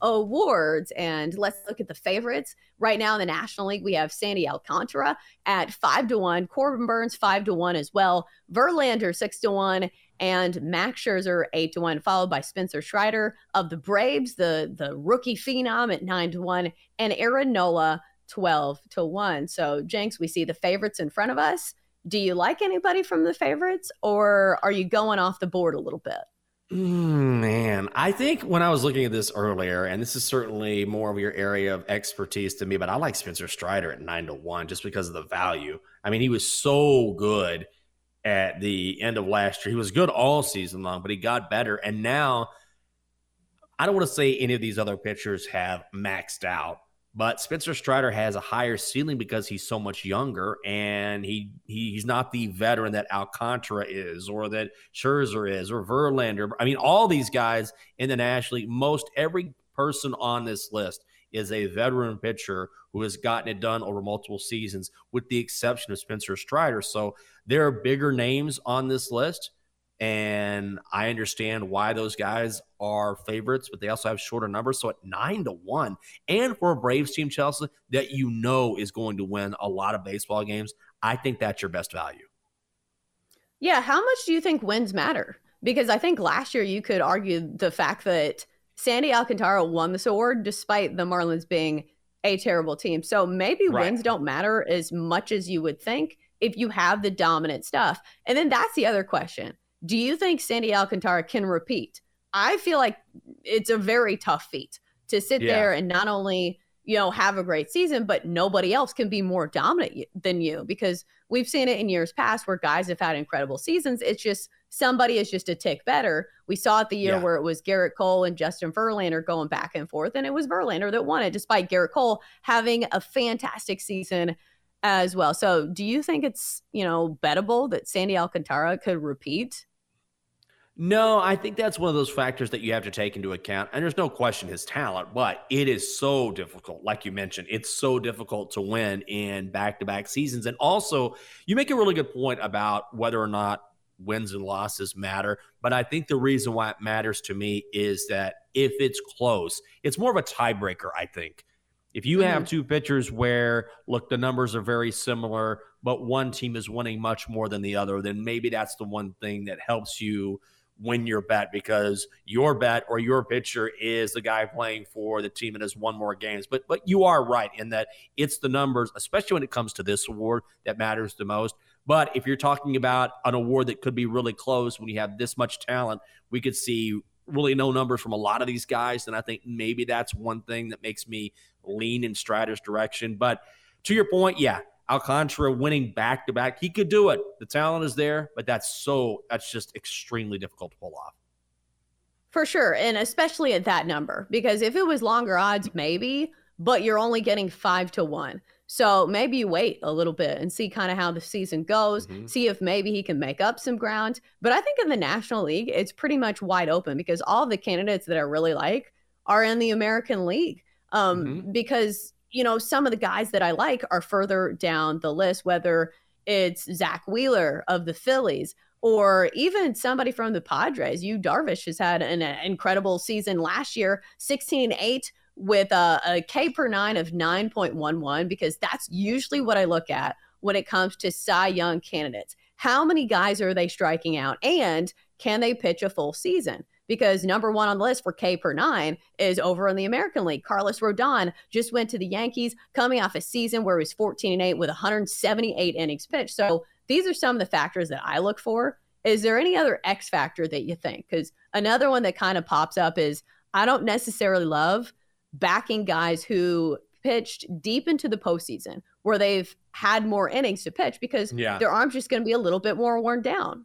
awards. And let's look at the favorites. Right now in the National League, we have Sandy Alcantara at five to one, Corbin Burnes five to one as well, Verlander six to one, and Max Scherzer eight to one, followed by Spencer Strider of the Braves, the the rookie phenom at nine to one, and Aaron Nola twelve to one. So Jenks, we see the favorites in front of us. Do you like anybody from the favorites, or are you going off the board a little bit? Mm, man, I think when I was looking at this earlier, and this is certainly more of your area of expertise to me, but I like Spencer Strider at nine to one just because of the value. I mean, he was so good at the end of last year. He was good all season long, but he got better. And now, I don't want to say any of these other pitchers have maxed out, but Spencer Strider has a higher ceiling because he's so much younger and he, he he's not the veteran that Alcantara is or that Scherzer is or Verlander. I mean, all these guys in the National League, most every person on this list is a veteran pitcher who has gotten it done over multiple seasons, with the exception of Spencer Strider. So there are bigger names on this list. And I understand why those guys are favorites, but they also have shorter numbers. So at nine to one, and for a Braves team, Chelsea, that you know is going to win a lot of baseball games, I think that's your best value. Yeah. How much do you think wins matter? Because I think last year you could argue the fact that Sandy Alcantara won this award despite the Marlins being a terrible team. So maybe right. wins don't matter as much as you would think if you have the dominant stuff. And then that's the other question do you think Sandy Alcantara can repeat? I feel like it's a very tough feat to sit yeah. there and not only you know have a great season but nobody else can be more dominant than you because we've seen it in years past where guys have had incredible seasons it's just somebody is just a tick better we saw it the year yeah. where it was Gerrit Cole and Justin Verlander going back and forth and it was Verlander that won it despite Gerrit Cole having a fantastic season as well so do you think it's you know bettable that Sandy Alcantara could repeat no, I think that's one of those factors that you have to take into account. And there's no question his talent, but it is so difficult. Like you mentioned, it's so difficult to win in back to back seasons. And also, you make a really good point about whether or not wins and losses matter. But I think the reason why it matters to me is that if it's close, it's more of a tiebreaker, I think. If you have mm-hmm. two pitchers where, look, the numbers are very similar, but one team is winning much more than the other, then maybe that's the one thing that helps you win your bet because your bet or your pitcher is the guy playing for the team that has won more games. But but you are right in that it's the numbers, especially when it comes to this award, that matters the most. But if you're talking about an award that could be really close when you have this much talent, we could see really no numbers from a lot of these guys. And I think maybe that's one thing that makes me lean in Strider's direction. But to your point, yeah, Alcantara winning back to back. He could do it. The talent is there, but that's so that's just extremely difficult to pull off. For sure. And especially at that number. Because if it was longer odds, maybe, but you're only getting five to one. So maybe you wait a little bit and see kind of how the season goes, mm-hmm. see if maybe he can make up some ground. But I think in the National League, it's pretty much wide open because all the candidates that I really like are in the American League. Um, mm-hmm. Because you know, some of the guys that I like are further down the list, whether it's Zack Wheeler of the Phillies or even somebody from the Padres. Yu Darvish has had an, an incredible season last year, 16 8 with a, a K per nine of 9.11, because that's usually what I look at when it comes to Cy Young candidates. How many guys are they striking out? And can they pitch a full season? Because number one on the list for K per nine is over in the American League. Carlos Rodon just went to the Yankees coming off a season where he was 14 and 8 with 178 innings pitched. So these are some of the factors that I look for. Is there any other X factor that you think? Because another one that kind of pops up is I don't necessarily love backing guys who pitched deep into the postseason where they've had more innings to pitch because yeah. their arm's just going to be a little bit more worn down.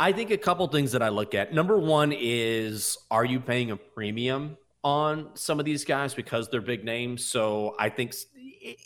I think a couple things that I look at. Number one is are you paying a premium on some of these guys because they're big names? So I think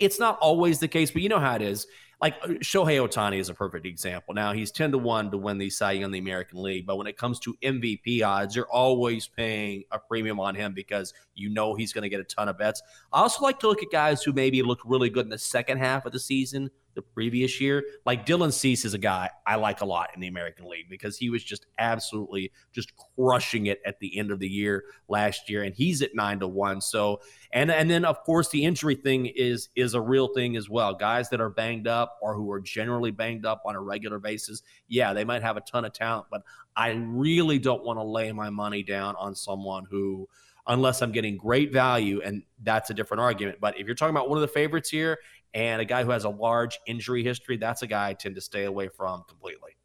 it's not always the case, but you know how it is like uh, Shohei Ohtani is a perfect example. Now he's 10 to 1 to win the Cy Young in the American League, but when it comes to MVP odds, you're always paying a premium on him because you know he's going to get a ton of bets. I also like to look at guys who maybe look really good in the second half of the season the previous year. Like Dylan Cease is a guy I like a lot in the American League because he was just absolutely just crushing it at the end of the year last year, and he's at nine to one. So and and then of course the injury thing is is a real thing as well. Guys that are banged up or who are generally banged up on a regular basis, yeah, they might have a ton of talent, but I really don't want to lay my money down on someone who unless I'm getting great value, and that's a different argument. But if you're talking about one of the favorites here and a guy who has a large injury history, that's a guy I tend to stay away from completely.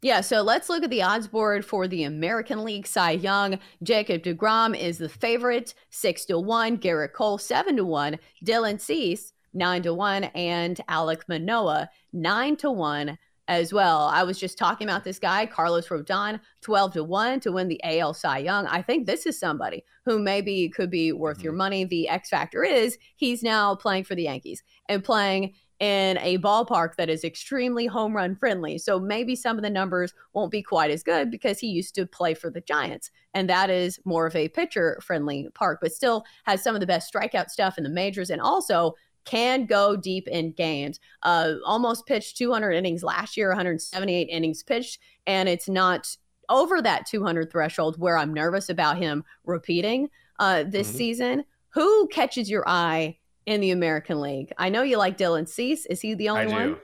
Yeah, so let's look at the odds board for the American League Cy Young. Jacob DeGrom is the favorite, six to one. Gerrit Cole, seven to one. Dylan Cease, nine to one, and Alek Manoah, nine to one as well. I was just talking about this guy, Carlos Rodon, 12 to 1 to win the AL Cy Young. I think this is somebody who maybe could be worth mm-hmm. your money. The X factor is he's now playing for the Yankees and playing in a ballpark that is extremely home run friendly. So maybe some of the numbers won't be quite as good because he used to play for the Giants. And that is more of a pitcher friendly park, but still has some of the best strikeout stuff in the majors and also can go deep in games. Uh, almost pitched 200 innings last year, 178 innings pitched, and it's not over that 200 threshold where I'm nervous about him repeating uh, this mm-hmm. season. Who catches your eye in the American League? I know you like Dylan Cease. Is he the only one?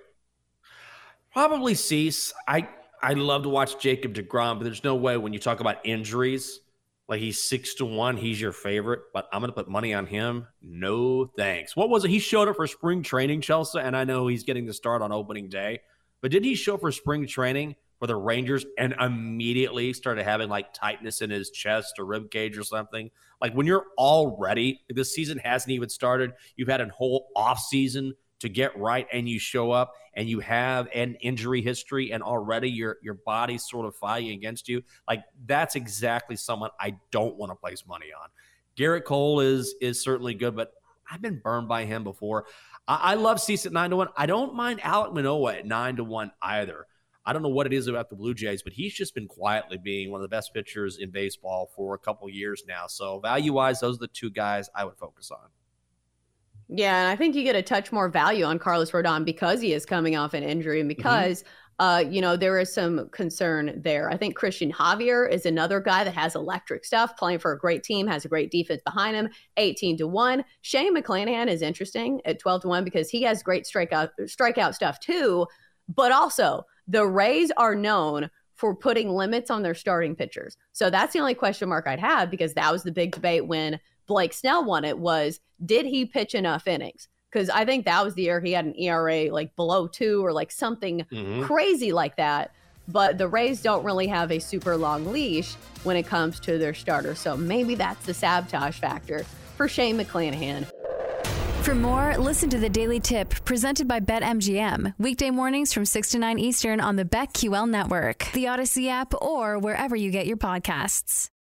Probably Cease. I I love to watch Jacob DeGrom, but there's no way when you talk about injuries like he's six to one. He's your favorite, but I'm going to put money on him. No thanks. What was it? He showed up for spring training, Chelsea, and I know he's getting the start on opening day. But did he show up for spring training for the Rangers and immediately started having like tightness in his chest or rib cage or something? Like when you're already, the season hasn't even started, you've had a whole off season to get right and you show up and you have an injury history and already your your body's sort of fighting against you like that's exactly someone i don't want to place money on Gerrit cole is is certainly good but i've been burned by him before i, I love cease at nine to one i don't mind Alek manoah at nine to one either I don't know what it is about the Blue Jays, but he's just been quietly being one of the best pitchers in baseball for a couple years now. So value wise, those are the two guys I would focus on. Yeah, and I think you get a touch more value on Carlos Rodon because he is coming off an injury and mm-hmm. because mm-hmm. uh, you know, there is some concern there. I think Cristian Javier is another guy that has electric stuff, playing for a great team, has a great defense behind him, 18 to 1. Shane McClanahan is interesting at 12 to 1 because he has great strikeout strikeout stuff too, but also the Rays are known for putting limits on their starting pitchers. So that's the only question mark I'd have because that was the big debate when Blake Snell won it was did he pitch enough innings? Because I think that was the year he had an ERA like below two or like something mm-hmm. crazy like that. But the Rays don't really have a super long leash when it comes to their starters. So maybe that's the sabotage factor for Shane McClanahan. For more, listen to the Daily Tip presented by BetMGM. Weekday mornings from 6 to 9 Eastern on the BetQL network, the Audacy app, or wherever you get your podcasts.